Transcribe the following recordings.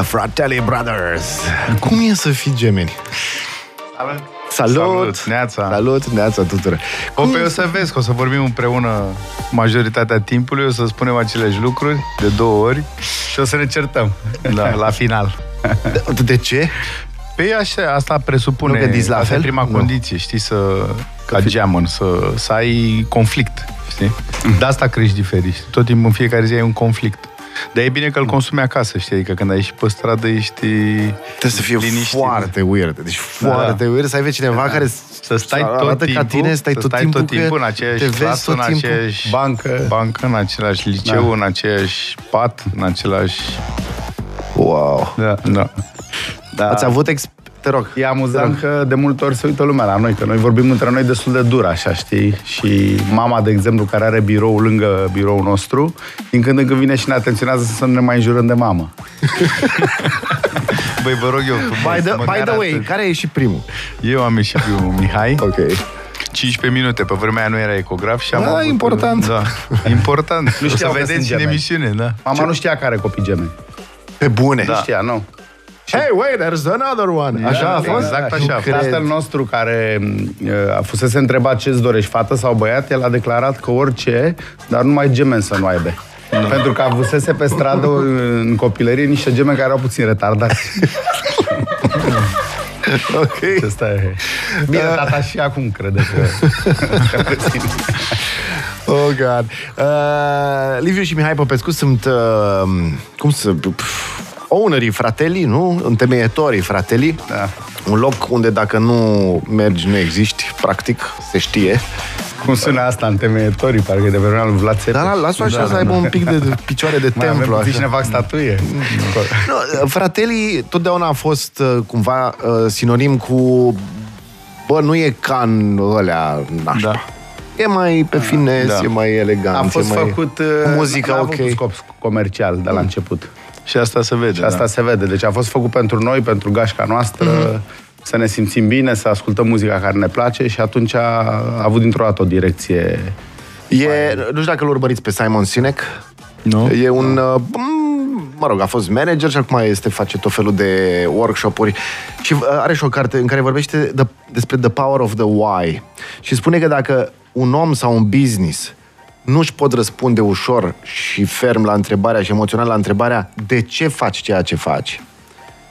Da, Fratelli Brothers. Cum e să fii gemeni? Salut! Salut! Salut, Neața! Salut, neața tuturor! O, pe o să vezi că o să vorbim împreună majoritatea timpului, o să spunem aceleași lucruri de două ori și o să ne certăm da, la final. De, de ce? Pe așa, asta presupune, Nu gândiți la asta e fel? prima Nu. condiție, știi, să, ca geamăn, să, să ai conflict, știi? De asta crești diferit, știi? tot timpul în fiecare zi ai un conflict. Dar e bine că îl consumi acasă, știi? Adică când ai ieșit pe stradă ești Trebuie să fie liniștit. foarte weird. Deci foarte weird să ai pe cineva care Să stai arată tot ca timpul, tine, stai să tot stai timpul, tot timpul că în aceeași te vezi clasă, tot în timpul. aceeași Bancă. bancă, în același liceu, da. în aceeași pat, în același... Wow. Da, da. Da. Ați avut ex... Te rog. E amuzant că de multe ori se uită lumea la noi, că noi vorbim între noi destul de dur, așa, știi? Și mama, de exemplu, care are birou lângă biroul nostru, din când în când vine și ne atenționează să nu ne mai înjurăm de mamă. Băi, vă rog eu, frumos, By the, măcar by the way, atât. care e și primul? Eu am ieșit cu Mihai, Ok. 15 minute, pe vremea aia nu era ecograf și am Da, avut... important. Da, important. Nu știau să că vedeți sunt în gemeni. emisiune, da. Mama nu știa că are copii gemeni. Pe bune. Nu știa, nu. Hey, wait, there's another one. Așa a fost? Exact Nu așa a fost. cred. Fratele nostru care uh, a fusese întrebat ce-ți dorești, fată sau băiat, el a declarat că orice, dar numai gemeni să nu aibă. Pentru că avusese pe stradă uh, în copilărie niște gemeni care erau puțin retardați. Ok. Asta e. Bine, tata și acum crede că... Oh, God. Uh, Liviu și Mihai Popescu sunt, uh, cum să... pf, Ownerii Fratelli, nu? Întemeietorii Fratelli. Da. Un loc unde dacă nu mergi, nu existi, practic, se știe. Cum sună asta în temeietorii, parcă e de pe vremea lui Vlad Țepeș. Dar las-o așa Da, să da, aibă da. un pic de de picioare de Mai avem templu. puțin așa. și ne fac statuie. Nu, Fratelli totdeauna a fost uh, cumva uh, sinonim cu bă, nu e ca în ălea nașpa. Da. E mai pe finez, Da. e mai elegant, A fost e mai... făcut... uh, cu muzică n-a ok. avut scop comercial de la început. Și asta se vede, Și asta da. se vede. Deci a fost făcut pentru noi, pentru gașca noastră, Mhm. să ne simțim bine, să ascultăm muzica care ne place și atunci a avut dintr-o dată o direcție. E, nu știu dacă îl urmăriți pe Simon Sinek. Nu? E un, uh, m, mă rog, a fost manager și acum este, face tot felul de workshop-uri și uh, are și o carte în care vorbește de, despre the power of the why. Și spune că dacă un om sau un business nu își pot răspunde ușor și ferm la întrebarea și emoțional la întrebarea de ce faci ceea ce faci,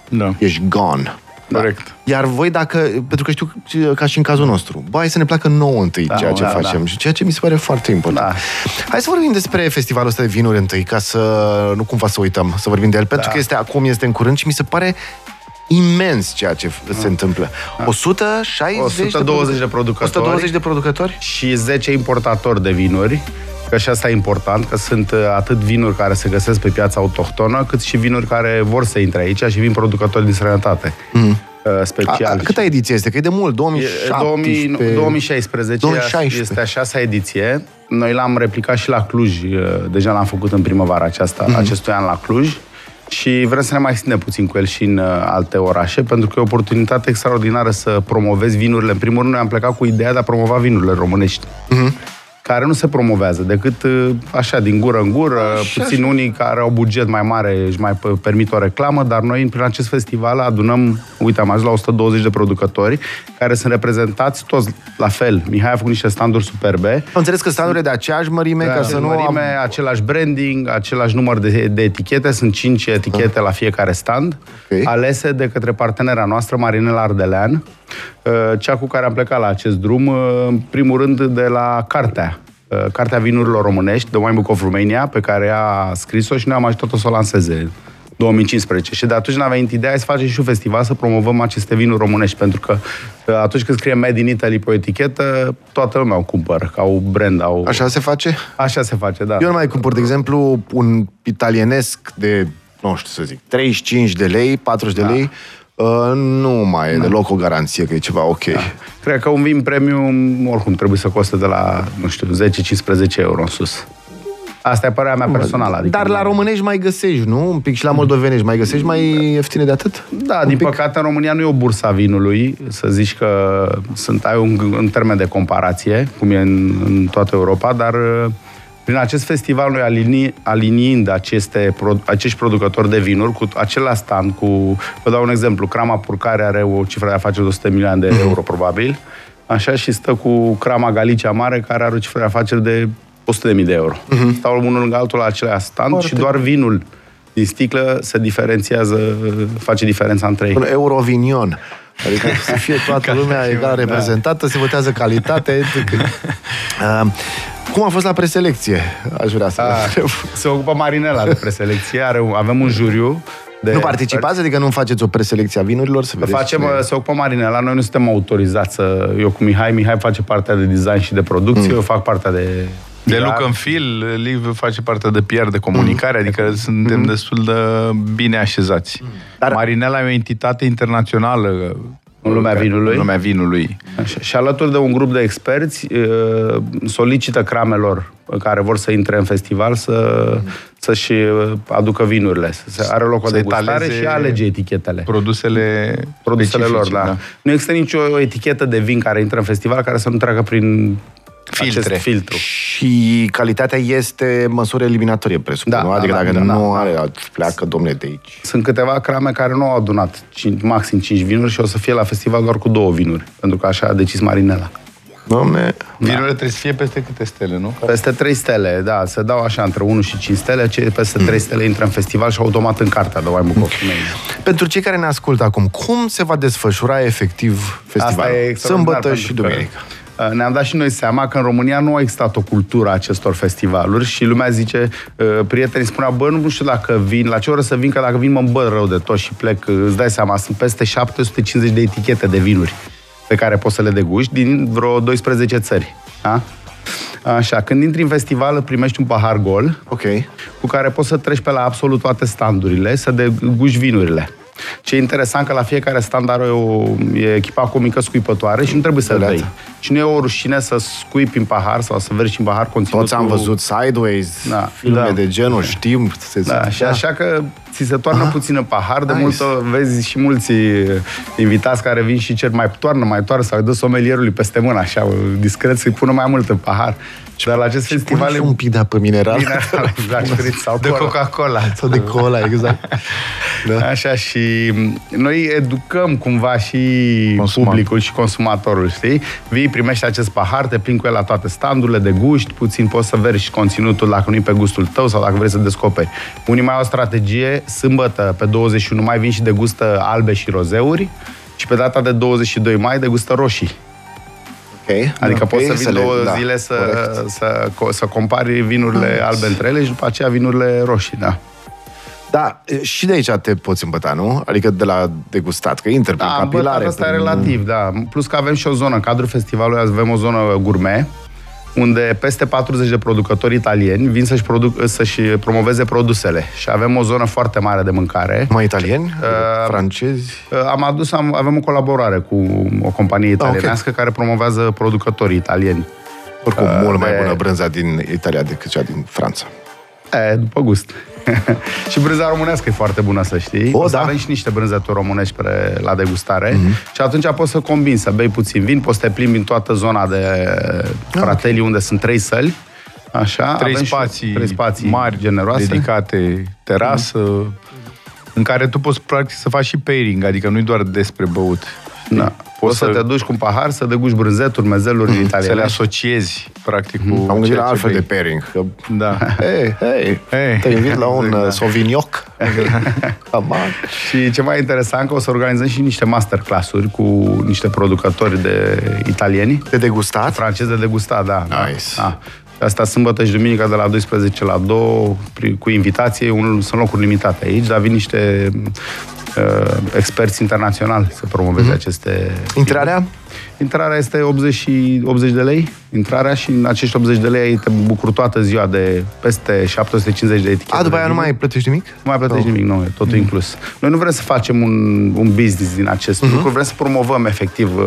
Da. ești gone. Corect. Iar voi dacă, pentru că știu că- ca și în cazul nostru, bă, hai să ne placă nouă întâi da, ceea ce da, facem da. și ceea ce mi se pare foarte important. Da. Hai să vorbim despre festivalul ăsta de vinuri întâi, ca să nu cumva să uităm, să vorbim de el, pentru Da. că este acum, este în curând și mi se pare imens ceea ce se întâmplă. 160 120 de produ- producători. 120 de producători? Și 10 importatori de vinuri, că și asta e important, că sunt uh, atât vinuri care se găsesc pe piața autohtonă, cât și vinuri care vor să intre aici și vin producători din străinătate. Mm. Special. A, a, câta ediție este? Că e de mult, E 2017. 2000, 2016, 2016. este a șasea ediție. Noi l-am replicat și la Cluj. uh, Deja l-am făcut în primăvara aceasta, Mhm. mm-hmm. acestui an la Cluj. Și vrem să ne mai extindem puțin cu el și în uh, alte orașe, pentru că e o oportunitate extraordinară să promovezi vinurile. În primul rând, noi am plecat cu ideea de a promova vinurile românești. Mhm. Care nu se promovează decât uh, așa, din gură în gură, Așa, puțin unii care au buget mai mare își mai p- permit o reclamă, dar noi prin acest festival adunăm, uite, am ajuns la 120 de producători care sunt reprezentați toți la fel. Mihai a făcut niște standuri superbe, Am înțeles că standurile de aceeași mărime, ca să nu... mărime, am- același branding, același număr de, de etichete, sunt 5 etichete la fiecare stand, Ok. alese de către partenera noastră, Marinela Ardelean, uh, cea cu care am plecat la acest drum, uh, în primul rând de la cartea, uh, Cartea Vinurilor Românești, The Wine Book of Romania, pe care a scris-o și noi am ajutat-o să o lanseze 2015. Și de atunci n-a venit ideea să facem și un festival să promovăm aceste vinuri românești, pentru că uh, atunci când scrie Made in Italy pe o etichetă, toată lumea o cumpără, ca o brand. Au... Așa se face? Așa se face, da. Eu nu mai cumpăr, de exemplu, un italienesc de, nu știu să zic, 35 de lei, 40 de lei, uh, nu mai e deloc o garanție că e ceva ok. Cred că un vin premium, oricum, trebuie să coste de la, nu știu, 10-15 euro în sus. Asta e părerea mea personală. Adică Dar la românești mai găsești, nu? Un pic și la moldovenești mai găsești mai ieftine de atât? Da, Un din pic? păcate în România nu e o bursă a vinului, să zici că sunt, ai un, un termen de comparație, cum e în, în toată Europa, dar uh, Prin acest festival, noi alini, aliniind aceste, pro- acești producători de vinuri cu acela stand, cu, vă dau un exemplu, Crama Purcare are o cifră de afaceri de 100 milioane de euro, probabil, așa și stă cu Crama Galicia Mare, care are o cifră de afaceri de 100.000 de euro. Uh-huh. Stau unul lângă altul la același stand Foarte și doar vinul din sticlă se diferențiază, face diferența între ei. Un Eurovinion. Adică să fie toată lumea egal reprezentată, se votează calitate. etc. Uh, cum a fost la preselecție? Aș vrea să A, vă întreb. se ocupă Marinela de preselecție, are un, avem un juriu. De Nu participați? Adică nu faceți o preselecție a vinurilor? Să vedeți Facem, cine- se ocupă Marinela, noi nu suntem autorizați să... Eu cu Mihai, Mihai face partea de design și de producție, Mm. eu fac partea de... De PR. look and feel, Liv face parte de PR, de comunicare, adică suntem destul de bine așezați. Dar- Marinela e o entitate internațională În lumea vinului. În lumea vinului. Așa. Și alături de un grup de experți uh, solicită cramelor care vor să intre în festival să, să-și uh, aducă vinurile. Să se are loc o Să degustare etaleze și alege etichetele. Produsele, Produsele lor, specifice, da. Nu există nicio etichetă de vin care intră în festival care să nu treacă prin Filtre. acest filtru. Și calitatea este măsură eliminatorie, presupun, Da, nu? da, Adică da, dacă da, nu da. are, pleacă, domne, de aici. Sunt câteva crame care nu au adunat cinci, maxim 5 vinuri și o să fie la festival doar cu două vinuri, pentru că așa a decis Marinela. Domne, Vinurile trebuie să fie peste câte stele, nu? Peste 3 stele, da, se dau așa între 1 și 5 stele, ce peste 3 stele intră în festival și automat în cartea de Wine Book of Romania. pentru cei care ne ascultă acum, cum se va desfășura efectiv festivalul? Asta e extraordinar, Sâmbătă pentru și că, duminică. uh, Ne-am dat și noi seama că în România nu a existat o cultură a acestor festivaluri și lumea zice, uh, prietenii spunea, bă, nu știu dacă vin, la ce oră să vin, că dacă vin mă îmbăr rău de tot și plec, uh, îți dai seama, sunt peste 750 de etichete de vinuri pe care poți să le deguști din vreo 12 țări. Da? Așa, când intri în festival, primești un pahar gol, Ok. cu care poți să treci pe la absolut toate standurile, să deguși vinurile. Ce e interesant că la fiecare stand are o, e echipat cu o mică scuipătoare și nu trebuie să Dreaptă. Bei. Și nu e o rușine să scuipi în pahar sau să vergi în pahar conținutul. Toți am văzut Sideways, Da. filme Da. de genul, știm. Se, Da, și așa că ți se toarnă puțin în pahar, de Nice. multă vezi și mulți uh, invitați care vin și cer mai toarnă, mai toarnă sau îi dă somelierului peste mână, așa, discret să-i pună mai mult în pahar. Dar la acest Pune festival și e un pic de apă minerală. bine, exact, spirit sau De cola. Coca-Cola. Sau de cola, exact. Da. Așa și noi educăm cumva și Consumator. publicul și consumatorul, știi? Vii, primești acest pahar, te plin cu el la toate standurile de guști, puțin poți să vergi conținutul dacă nu-i pe gustul tău sau dacă vrei să descoperi. Unii mai au o strategie, sâmbătă pe 21 mai vin și degustă albe și rozeuri și pe data de 22 mai degustă roșii. Ok. Adică Ok, poți să vin le- două da, zile să, corect. să, să, să compari vinurile albe între ele și după aceea vinurile roșii, da. Da, e, și de aici te poți îmbăta, nu? Adică de la degustat, că inter prin Da, capilare. asta e prin- relativ, da. Plus că avem și o zonă, în cadrul festivalului avem o zonă gourmet, unde peste 40 de producători italieni vin să-și, produc, să-și promoveze produsele. Și avem o zonă foarte mare de mâncare. Mai italieni? Uh, francezi? Am adus, am, avem o colaborare cu o companie italienească care promovează producătorii italieni. Oricum, uh, mult mai de- bună brânza din Italia decât cea din Franța. E, după gust. și brânza românească e foarte bună, să știi. O, O, să da. avem și niște brânzeturi românești pre, la degustare. Mm-hmm. Și atunci poți să combini, să bei puțin vin, poți să te plimbi în toată zona de fratelii, unde sunt trei săli. Așa, Trei avem și spații, trei spații mari, generoase. dedicate, terasă, în care tu poți practic să faci și pairing, adică nu-i doar despre băut. Da. Poți să, te duci cu un pahar, să deguși brânzeturi, mezeluri mm, să le italiene. asociezi, practic, cu Am gândit ceea la ce altfel bei. de pairing. Că, Da. hei, hei, Hey. te invit la un Exact, uh, da. Sauvignoc. Come on. Și ce mai interesant, că o să organizăm și niște masterclass-uri cu niște producători de italieni. De degustat? Francez de degustat, da. Nice. Da. da. Asta sâmbătă și duminică de la 12 la 2 pri- cu invitație. Unul, sunt locuri limitate aici, dar vin niște uh, experți internaționali să promoveze mm-hmm. aceste... Intrarea? Intrarea este 80, și 80 de lei, intrarea și în acești 80 de lei te bucuri toată ziua de peste 750 de etichete. A, după de aia nu vinuri. mai plătești nimic? Nu mai plătești Oh. nimic, nu, e totul inclus. Noi nu vrem să facem un, un business din acest Mhm. lucru, vrem să promovăm efectiv uh,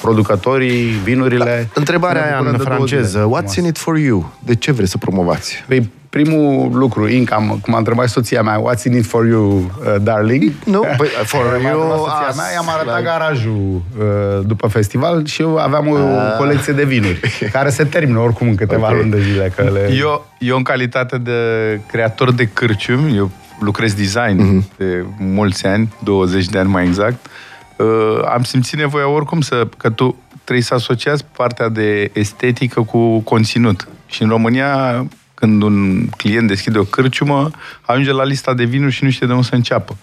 producătorii, vinurile. Întrebarea Ne aia bucurăm în de două franceză. zile. What's in it for you? De ce vreți să promovați? Păi, primul lucru, income, cum a întrebat soția mea, what's in it for you, uh, darling? Nu, păi, for M-a you, întrebat soția as- mea, i-am arătat like- garajul uh, după festival și eu aveam o Ah. colecție de vinuri, care se termină oricum în câteva Ok. luni de zile. Că le... Eu, eu, în calitate de creator de cârciumi, eu lucrez design Mhm. de mulți ani, 20 de ani mai exact, uh, am simțit nevoia oricum să, că tu trebuie să asociați partea de estetică cu conținut. Și în România, când un client deschide o cârciumă, ajunge la lista de vinuri și nu știe de unde să înceapă.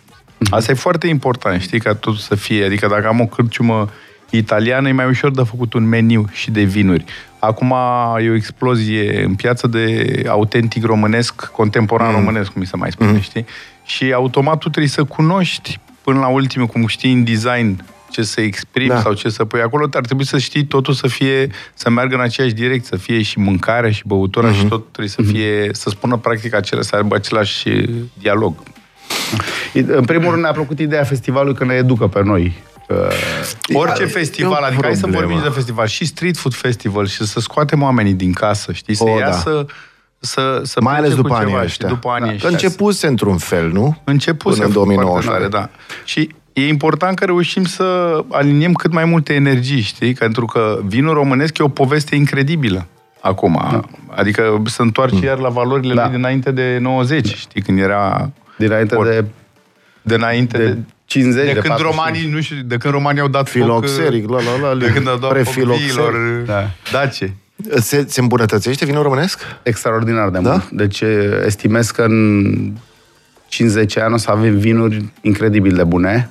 Asta e foarte important, știi, ca tot să fie. Adică dacă am o cârciumă italiană, e mai ușor de făcut un meniu și de vinuri. Acum e o explozie în piață de autentic românesc, contemporan mm. românesc, cum mi se mai spune, mm. știi? Și automat tu trebuie să cunoști până la ultimul, cum știi în design, ce să exprimi Da. da. sau ce să pui acolo, dar trebuie să știi totul să fie, să meargă în aceeași direcție, să fie și mâncarea și băutura mm-hmm. și tot trebuie să fie, să spună practic acele, să aibă același dialog. În primul rând ne-a plăcut ideea festivalului că ne educă pe noi. Uh, Orice E festival, o adică hai să problemă. vorbim de festival, și street food festival și să scoatem oamenii din casă, știi, să O, da. iasă, să, să Mai ales plece cu după anii ceva, ăștia. știi, după anii da. ăștia. Că începuse într-un fel, nu? Început Până în 2019. da. Și e important că reușim să aliniem cât mai multe energii, știi? Pentru că vinul românesc e o poveste incredibilă acum. Da. Adică se întoarce iar la valorile Da. lui dinainte de 90, știi? Când era... dinainte Or- de, De înainte de... de 50, de, de, când 45. romanii, nu știu, de când romanii au dat Filoxeric, foc... la, la, la, De când au dat foc prefiloxeric. viilor Da. dace. Se, se îmbunătățește vinul românesc? Extraordinar de Da? mult. Deci estimez că în 50 ani o să avem vinuri incredibil de bune.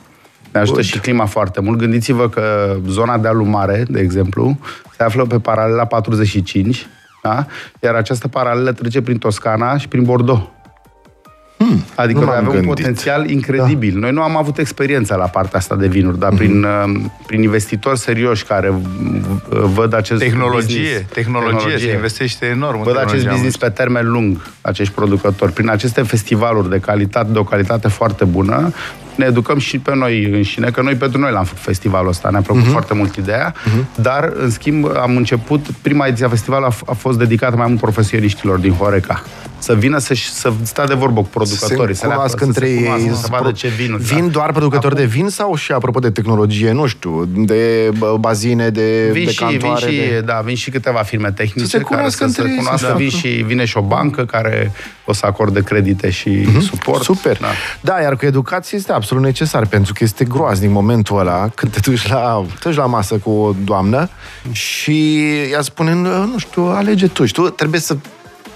Ne ajută Good. și clima foarte mult. Gândiți-vă că zona de Mare, de exemplu, se află pe paralela 45, da? iar această paralelă trece prin Toscana și prin Bordeaux. Hmm, adică nu noi m-am avem un gândit. potențial incredibil. Da. Noi nu am avut experiența la partea asta de vinuri, dar prin, uh, prin investitori serioși care uh, văd acest Tehnologie, business, tehnologie, se investește enorm în Văd acest tehnologia business pe termen lung, acești producători. Prin aceste festivaluri de calitate, de o calitate foarte bună, ne educăm și pe noi înșine, că noi pentru noi l-am făcut festivalul ăsta, ne-a plăcut uh-huh. foarte mult ideea, uh-huh. dar, în schimb, am început, prima ediție a festivalului a, f- a fost dedicată mai mult profesioniștilor din Horeca. Să vină să, să stea de vorbă cu producătorii, se le- cunoască să între se cunoască, ei. să vadă ce vinuri. Vin da. doar producători de vin sau și apropo de tehnologie, nu știu, de bă, bazine, de Vin și, vin decantoare? și, de... da, vin și câteva firme tehnice Să se care cunoască să se între ei, cunoască, să- vin și, vine și o bancă care o să acorde credite și suport. Super. Da. Da. iar cu educație este absolut necesar, pentru că este groaznic momentul ăla când te duci la, te duci la masă cu o doamnă și ea spune, nu știu, alege tu și tu trebuie să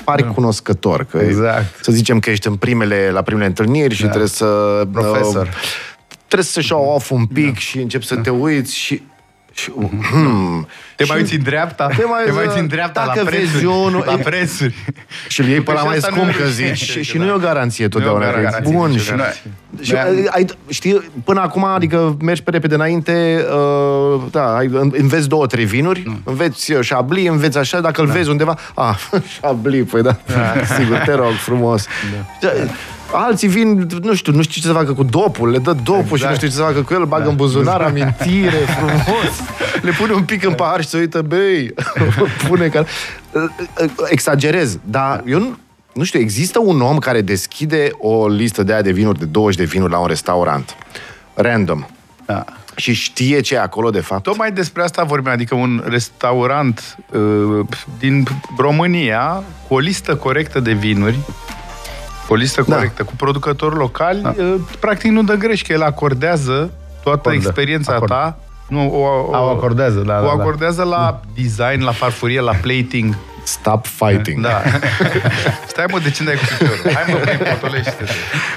pari cunoscător. Că Exact. Să zicem că ești în primele, la primele întâlniri și Da. trebuie să... Profesor. uh, trebuie să show off un pic da. și începi să te uiți și... și hmm, Te și- mai uiți în dreapta? Te mai- te mai uiți în dreapta dacă la vezi prețuri? unul- La prețuri. Și îl iei pe Păi la și mai asta nu scump, e că o zici. garanție, Și, și da. nu e o garanție Nu e o totdeauna. că garanție, Bun, nicio și, garanție. și Da. ai, ai, știi, până acum, adică mergi pe repede înainte, uh, da, ai, înveți două, trei vinuri, înveți uh, șabli, înveți așa, dacă îl vezi undeva, ah, șabli, păi da, sigur, te rog, frumos. Da. Alții vin, nu știu, nu știu ce să facă cu dopul, le dă dopul exact. și nu știu ce să facă cu el, bagă în buzunar, amintire, frumos. Le pune un pic în pahar și se uită, bei, pune ca... Exagerez, dar eu nu, nu știu, există un om care deschide o listă de aia de vinuri, de 20 de vinuri la un restaurant, random, Da. și știe ce e acolo de fapt? Tocmai despre asta vorbim, adică un restaurant uh, din România cu o listă corectă de vinuri, cu o listă Da. corectă, cu producători locali, uh, practic nu dă greș, că el acordează toată Acordă. experiența Acord. ta. Nu, o, o, A, o acordează, da, O da, da. acordează la design, la farfurie, la plating. Stop fighting. Da. Stai mă, de ce dai cu piciorul? Hai mă, băi, potolește-te.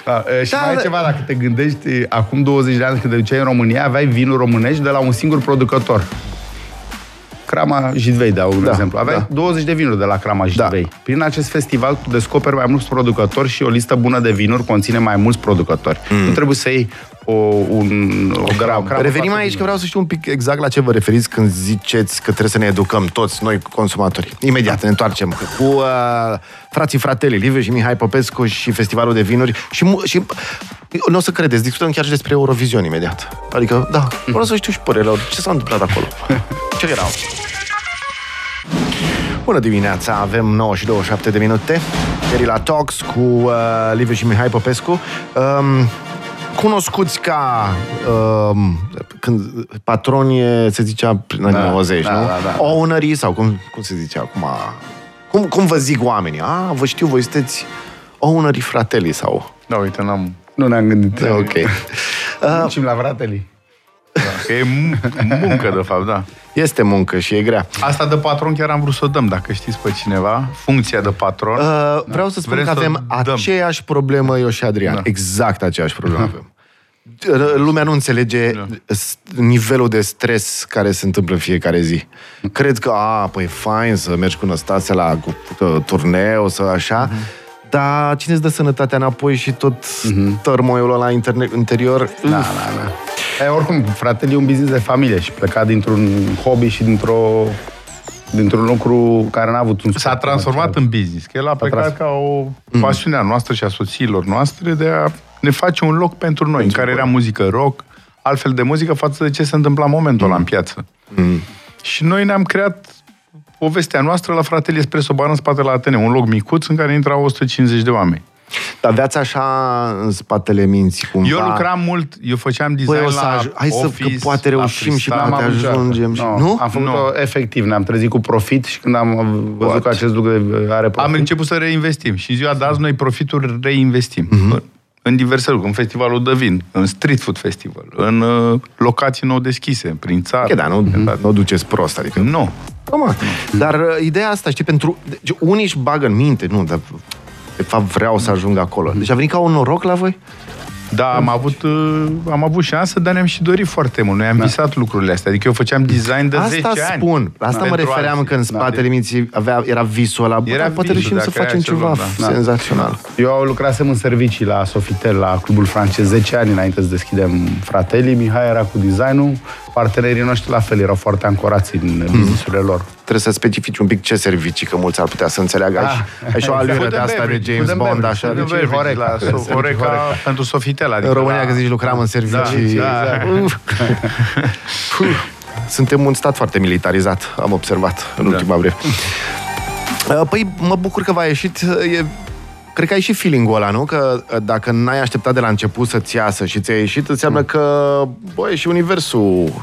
Da, e, și Da, mai e da. ceva, dacă te gândești, e, acum 20 de ani când te duceai în România, aveai vinuri românești de la un singur producător. Crama Jidvei, dau un Da, exemplu. Aveai da. 20 de vinuri de la Crama Jidvei. Prin acest festival tu descoperi mai mulți producători și o listă bună de vinuri conține mai mulți producători. Mm. Nu trebuie să iei o, un, o, o, gram, Revenim aici că vreau să știu un pic exact la ce vă referiți când ziceți că trebuie să ne educăm toți, noi consumatori. Imediat ne întoarcem cu uh, frații frateli, Liviu și Mihai Popescu și Festivalul de Vinuri și, mu- și nu o să credeți, discutăm chiar și despre Eurovision imediat. Adică, da, vreau să știu și părerea lor. Ce s-a întâmplat acolo? Ce erau? Bună dimineața, avem 9 și 27 de minute. Ieri la Talks cu uh, Liviu și Mihai Popescu. Um, cunoscuți ca um, când patroni se zicea prin anii Da, 90, da, nu? da, da. Ownerii sau cum, cum se zice acum? Cum, cum vă zic oamenii? A, vă știu, voi sunteți ownerii fratelii sau... Da, uite, n-am... Nu ne-am gândit. Ok. Ducem la fratele. Că e mu- muncă, de fapt, da. Este muncă și e grea. Asta de patron chiar am vrut să o dăm, dacă știți pe cineva. Funcția de patron. Uh, vreau să spun Vrem că să avem dăm. aceeași problemă eu și Adrian. Da. Exact aceeași problemă avem. Lumea nu înțelege Da. s- nivelul de stres care se întâmplă în fiecare zi. Cred că, a, păi fain să mergi cu Năstase la cu, cu, turneu, să așa, dar cine îți dă sănătatea înapoi și tot tărmoiul ăla interne, interior? Da, da, da. E, oricum, fratele e un business de familie și pleca dintr-un hobby și dintr-o dintr-un lucru care n-a avut un S-a scop transformat comercial. în business. Că el a plecat trans- ca o pasiune a noastră și a soțiilor noastre de a ne face un loc pentru noi, în care era muzică rock, altfel de muzică față de ce se întâmpla în momentul ăla în piață. Și noi ne-am creat povestea noastră la Fratele Espresso Bar în spatele Ateneu, un loc micuț în care intrau 150 de oameni. Dar aveați așa în spatele minții cumva... Eu lucram mult, eu făceam design Băi, o să la aj- hai să- că office, poate la reușim și freestyle. poate N-am avut ajungem niciodată. și- Nu? nu? Am făcut-o Nu. efectiv, ne-am trezit cu profit și când am văzut What? că acest lucru are profit... Am început să reinvestim și în ziua de azi noi profituri reinvestim. Mhm. În- În diverse lucruri, în festivalul de vin, în street food festival, în uh, locații nou deschise, prin țară. Ok, da, nu, nu o duceți prost, adică... Nu. Da, mă. Dar uh, ideea asta, știi, pentru... Deci, unii își bagă în minte, nu, dar de fapt vreau să ajung acolo. Deci a venit ca un noroc la voi? Da, am avut, uh, am avut șansă, dar ne-am și dorit foarte mult. Noi am visat lucrurile astea. Adică eu făceam design de 10 Da. Asta ani. spun. La asta mă Pentru refeream alții. că în spatele minții avea, era visul ăla. Bă, Era dar poate visul reușim de să a crea facem acel ceva loc, da. Da. senzațional. Eu lucrasem în servicii la Sofitel, la clubul francez, 10 ani înainte să deschidem fratelii. Mihai era cu designul, partenerii noștri la fel erau foarte ancorați în Mhm. business-urile lor. Trebuie să specifici un pic ce servicii, că mulți ar putea să înțeleagă. Ai, Ah, și- ai și o exact. alură Food de and asta de beverage, James food and Bond, beverage, așa. food and Deci, beverage. Horeca, la Servicii Horeca Horeca. pentru Sofitel. Adică în România, la... că zici, lucram în servicii. Da, exact. Uf. Puh. Suntem un stat foarte militarizat, am observat în Da. ultima vreme. Uh, Păi, mă bucur că v-a ieșit. E, cred că ai și feeling-ul ăla, nu? Că uh, dacă n-ai așteptat de la început să-ți iasă și ți-a ieșit, înseamnă că, băi, și universul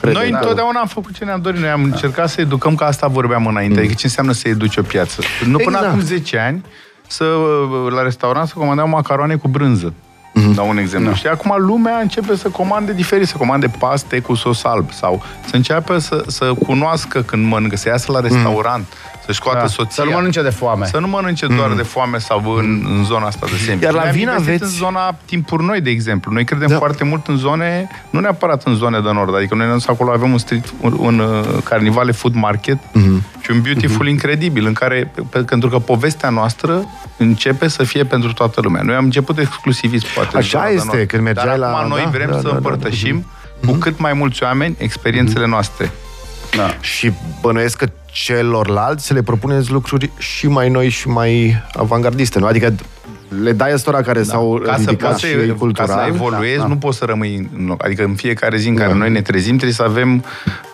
crede Noi în întotdeauna am făcut ce ne-am dorit. Noi am încercat să educăm, că asta vorbeam înainte. Adică ce înseamnă să educi o piață. Nu până Exact. acum 10 ani, să, la restaurant să comandau macaroane cu brânză. Dau un exemplu. Și acum lumea începe să comande diferit, să comande paste cu sos alb sau să înceapă să, să cunoască când mănâncă, să iasă la restaurant, să-și scoată Da. soția. Să nu mănânce de foame. Să nu mănânce doar de foame sau în, în zona asta de sandwich. Iar la Noi am vin investit aveți- în zona timpuri noi, de exemplu. Noi credem Da. foarte mult în zone, nu neapărat în zone de nord, adică noi ne-am dus acolo, avem un street, un, un uh, carnivale food market și un beautiful incredibil, în care, pe, pentru că povestea noastră începe să fie pentru toată lumea. Noi am început exclusivist, poate. în Așa zona de este, nord. când mergeai Dar la- acum noi da, vrem da, să da, da, împărtășim cu cât mai mulți oameni experiențele noastre. Da. Și bănuiesc că celorlalți să le propuneți lucruri și mai noi și mai avangardiste, nu? Adică le dai ăstora care s-au Da. ca să ridicat poți și să, ca cultural. să evoluezi, Da, da. nu poți să rămâi în loc. Adică în fiecare zi în care Da. noi ne trezim, trebuie să avem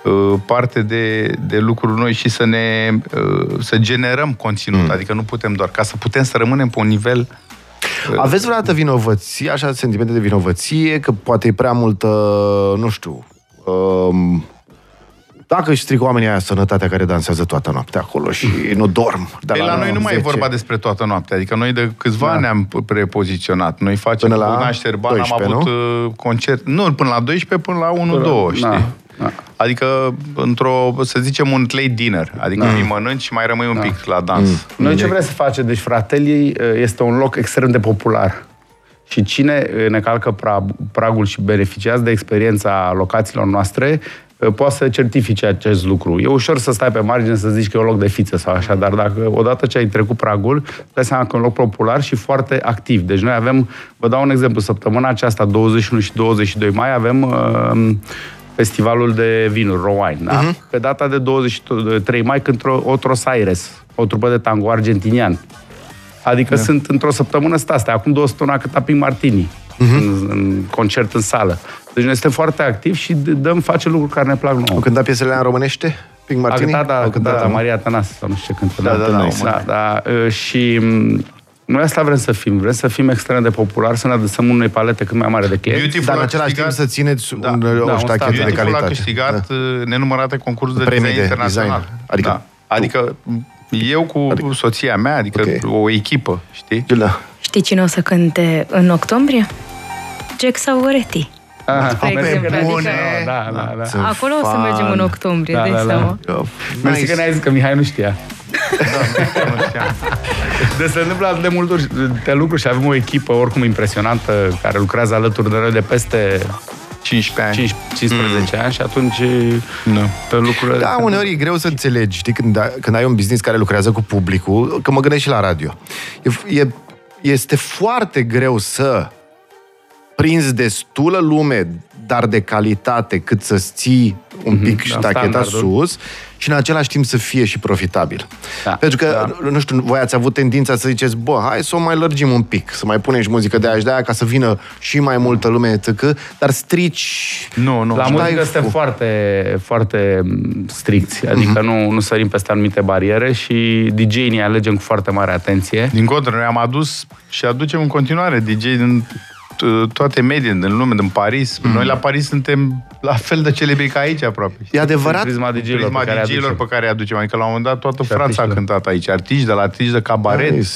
uh, parte de, de lucruri noi și să ne uh, să generăm conținut. Mm. Adică nu putem doar ca să putem să rămânem pe un nivel Aveți vreodată vinovăție, așa, sentimente de vinovăție, că poate e prea multă, nu știu, um, dacă își strică oamenii aia sănătatea care dansează toată noaptea acolo și nu dorm. De Păi la noi nu mai e 10. vorba despre toată noaptea. Adică noi de câțiva Da. ani ne-am prepoziționat. Noi facem Până la Bogdan Șerban, am 12, avut uh, concert... Nu, până la 12, până la 1-2, știi? Da, da. Adică, într-o, să zicem, un late dinner. Adică Da. îi mănânci și mai rămâi un pic la dans. Mm. Noi ce vrem să facem? Deci Fratelii uh, este un loc extrem de popular. Și cine uh, ne calcă pra- pragul și beneficiază de experiența locațiilor noastre, uh, poate să certifice acest lucru. E ușor să stai pe margine să zici că e un loc de fiță sau așa, dar dacă odată ce ai trecut pragul, dai seama că e un loc popular și foarte activ. Deci noi avem, vă dau un exemplu, săptămâna aceasta, 21 și 22 mai, avem uh, festivalul de vinuri, Rowine, da? Pe data de 23 mai cântă Otros Aires, o trupă de tango argentinian. Adică da. sunt într-o săptămână sta astea. Acum două săptămâni a cântat Pink Martini uh-huh. în, în concert în sală. Deci noi suntem foarte activi și d- dăm, face lucruri care ne plac nouă. Au cântat piesele în românește? Pink A Martini? cântat, da, Au a cântat la nu? Maria Tanas, sau nu știu ce cântă. Da, da, da, nice. mă. da, da. uh, Și m, noi asta vrem să fim. Vrem să fim extrem de popular, să ne adresăm unei palete cât mai mare de clienți. Beautiful Dar în a același timp câștigat- să țineți Da, un, da, o un ștachetă stat. de Beautiful a calitate. câștigat Da. uh, nenumărate concursuri de Premii design de internațional. design. Adică da. adică eu cu Adică- soția mea, adică Ok. o echipă, știi? Da. Știi cine o să cânte în octombrie? Jack Sauretti. Aha, Spre mersi exemplu, că ne-ai zis, adică- Da, da, da. Sunt Acolo o să fan. mergem în octombrie, Da, dai da, da. seama. Mersi că ne-ai zis că Mihai nu știa. Nu știam. Deci se întâmplă atât de multe de lucruri și avem o echipă oricum impresionantă care lucrează alături de noi de peste 15 ani. 5, 15 ani și atunci Da. lucrurile... Da, uneori e greu să înțelegi, știi, când, a- când ai un business care lucrează cu publicul, că mă gândesc și la radio. E, e, este foarte greu să prinzi destulă lume, dar de calitate, cât să-ți ții un pic da, ștacheta standardul. sus și în același timp să fie și profitabil. Da, Pentru că, da. nu știu, voi ați avut tendința să ziceți, bă, hai să o mai lărgim un pic, să mai punem și muzică de aia și de aia ca să vină și mai multă lume, tăcă, dar strici... Nu, nu. La Și muzică dai suntem fu- foarte, foarte mm, stricți, adică nu, nu sărim peste anumite bariere și DJ-ii ne alegem cu foarte mare atenție. Din contră, noi am adus și aducem în continuare DJ din t- toate medii, din lume, din Paris. Mhm. Noi la Paris suntem la fel de celebri ca aici aproape. E adevărat? Prisma DJ-ilor Prisma pe care DJ-ilor aducem. pe care îi aducem. Adică la un moment dat toată Și Franța a artiștilor. cântat aici. Artiști de la artiști de cabaret. Nice.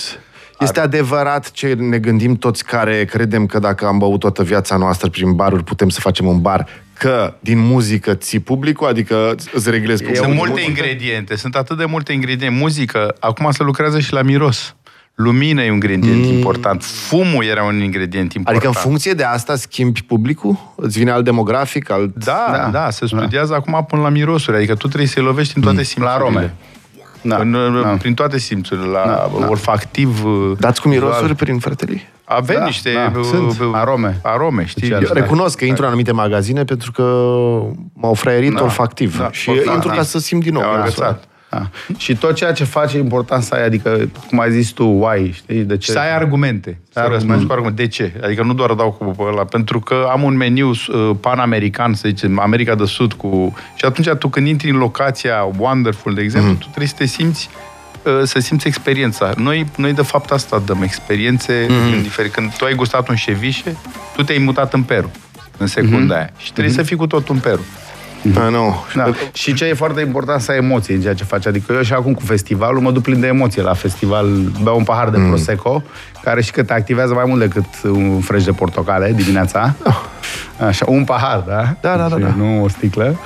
Este adevărat ce ne gândim toți care credem că dacă am băut toată viața noastră prin baruri, putem să facem un bar, că din muzică ții publicul, adică îți reglezi publicul. Sunt cu multe muzică? ingrediente, sunt atât de multe ingrediente. Muzică, acum se lucrează și la miros. Lumină e un ingredient important. Fumul era un ingredient important. Adică în funcție de asta schimbi publicul? Îți vine alt demografic, alt... Da, Da. da, da, se studiază acum până la mirosuri. Adică tu trebuie să-i lovești în toate simțurile. La arome. Da. În, da. Prin toate simțurile, la Da, da. olfactiv. Dați cu mirosuri vizual. prin frătălii? Avem Da, niște da, uh, sunt. uh, Arome. Arome, știi? Special. Eu Da. recunosc că intru în anumite magazine pentru că m-au fraierit Da. olfactiv. Da, și olfactiv. intru ca să simt din nou. Te-au mirosul ăla. agățat. Da. Și tot ceea ce faci e important să ai, adică, cum ai zis tu, why, știi? De ce? Și să ai argumente. Să Ai răspunzi cu argumente. De ce? Adică nu doar dau cu ăla. Pentru că am un meniu uh, pan-american, să zicem, America de Sud cu... Și atunci tu când intri în locația Wonderful, de exemplu, Mhm. tu trebuie să te simți uh, să simți experiența. Noi, noi de fapt asta dăm, experiențe Mhm. în diferit. Când tu ai gustat un cevișe, tu te-ai mutat în Peru în secunda aia. Și trebuie să fii cu totul în Peru. Ah, nu. Da. Și ce e foarte important să ai emoții în ceea ce faci. Adică eu și acum cu festivalul mă duc plin de emoție la festival. Beau un pahar de Mm. Prosecco, care și că te activează mai mult decât un fresh de portocale dimineața. Așa, un pahar, da? Oh. Da, da, da, Și da. Nu o sticlă.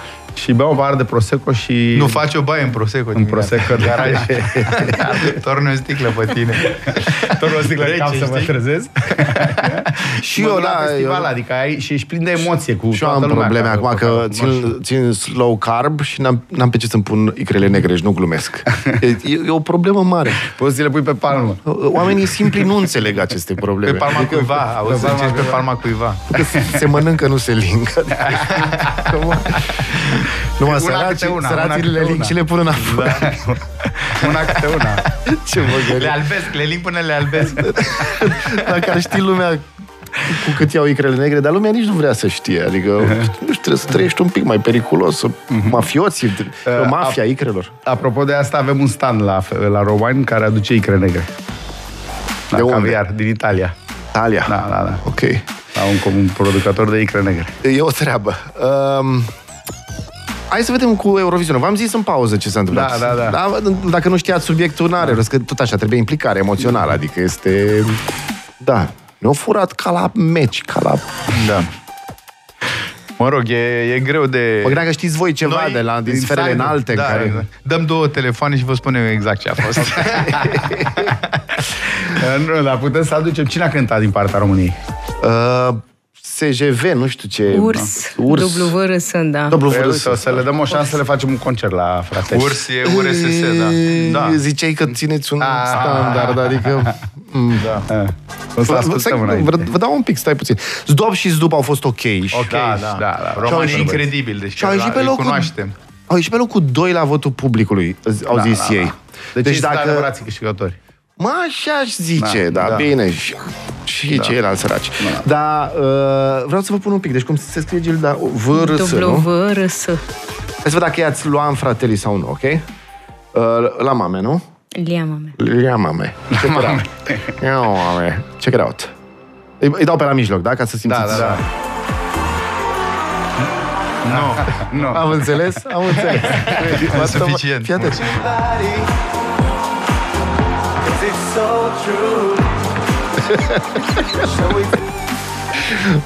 Și beau un pahar de Prosecco și... Nu faci o baie în Prosecco. În Prosecco, da. Torni o sticlă pe tine. Tot o sticlă de Rece, cap să mă știi? trezesc. Și Mă eu, duc la da, festival, eu, adică ai, și ești plin de emoție cu și eu toată am lumea probleme care- acum care că cunoști. țin, țin slow carb și n-am, n-am pe ce să-mi pun icrele negre și nu glumesc. E, e, e o problemă mare. Poți să le pui pe palmă. Oamenii simpli nu înțeleg aceste Pe probleme. palma cuiva. Auzi, palma ziceți pe cuiva. palma cuiva. Că se mănâncă, nu se lingă. Numai Una săraci, câte una, sărații una le câte ling una. și le pun înapoi. Una câte una. Ce mă Le albesc, le ling până le albesc. Dacă ar ști lumea cu cât iau icrele negre, dar lumea nici nu vrea să știe. Adică, nu știu, trebuie să trăiești un pic mai periculos. Mafioții, Uh, mafia icrelor. Apropo de asta, avem un stand la, la Rowan care aduce icre negre. La De unde? caviar, din Italia. Italia. Da, da, da. Ok. La un, un producător de icre negre. E o treabă. Um, hai să vedem cu Eurovision. V-am zis în pauză ce s-a întâmplat. Da, da, da. dacă nu știați subiectul, n-are rost, că tot așa trebuie implicare emoțională. Adică este... Da. Ne-au furat ca la meci, ca la... Da. Mă rog, e, e greu de... Mă gândeam că știți voi ceva de la din sferele inside, înalte. da, în care... exact. Dăm două telefoane și vă spunem exact ce a fost. nu, dar putem să aducem... Cine a cântat din partea României? Uh, SJV, nu știu ce... Urs, Urs. WRS, da. Dublu Păi, VRS. uite, o să le dăm o șansă să le facem un concert la frate. Urs e URSS, da. da. Ziceai că țineți un Ah. standard, adică... Mm. Da. O să Vă, ascultăm stai, înainte. vă, vă dau un pic, stai puțin. Zdop și Zdup au fost ok. Ok, Da, da, da, da. România Și-au incredibil, deci Și au ieșit pe îi locul... cunoaștem. Au ieșit pe locul 2 la votul publicului, au Da, zis da, ei. da. Deci, deci dacă... adevărații câștigători. Mă, așa aș zice, da, Da, da, da. bine. Și, și da. ceilalți săraci. Da. Dar uh, vreau să vă pun un pic. Deci cum se scrie Gilda? VRS, nu? WRS. Hai să văd dacă i-ați luat în fratelii sau nu, ok? Uh, la mame, nu? Lia mame. Ia mame. Check it out. Ia mame. Check it out. Îi, îi dau pe la mijloc, da? Ca să simțiți. Da, da, da. Nu. Nu. Am înțeles? Am înțeles. Suficient. Fii atent.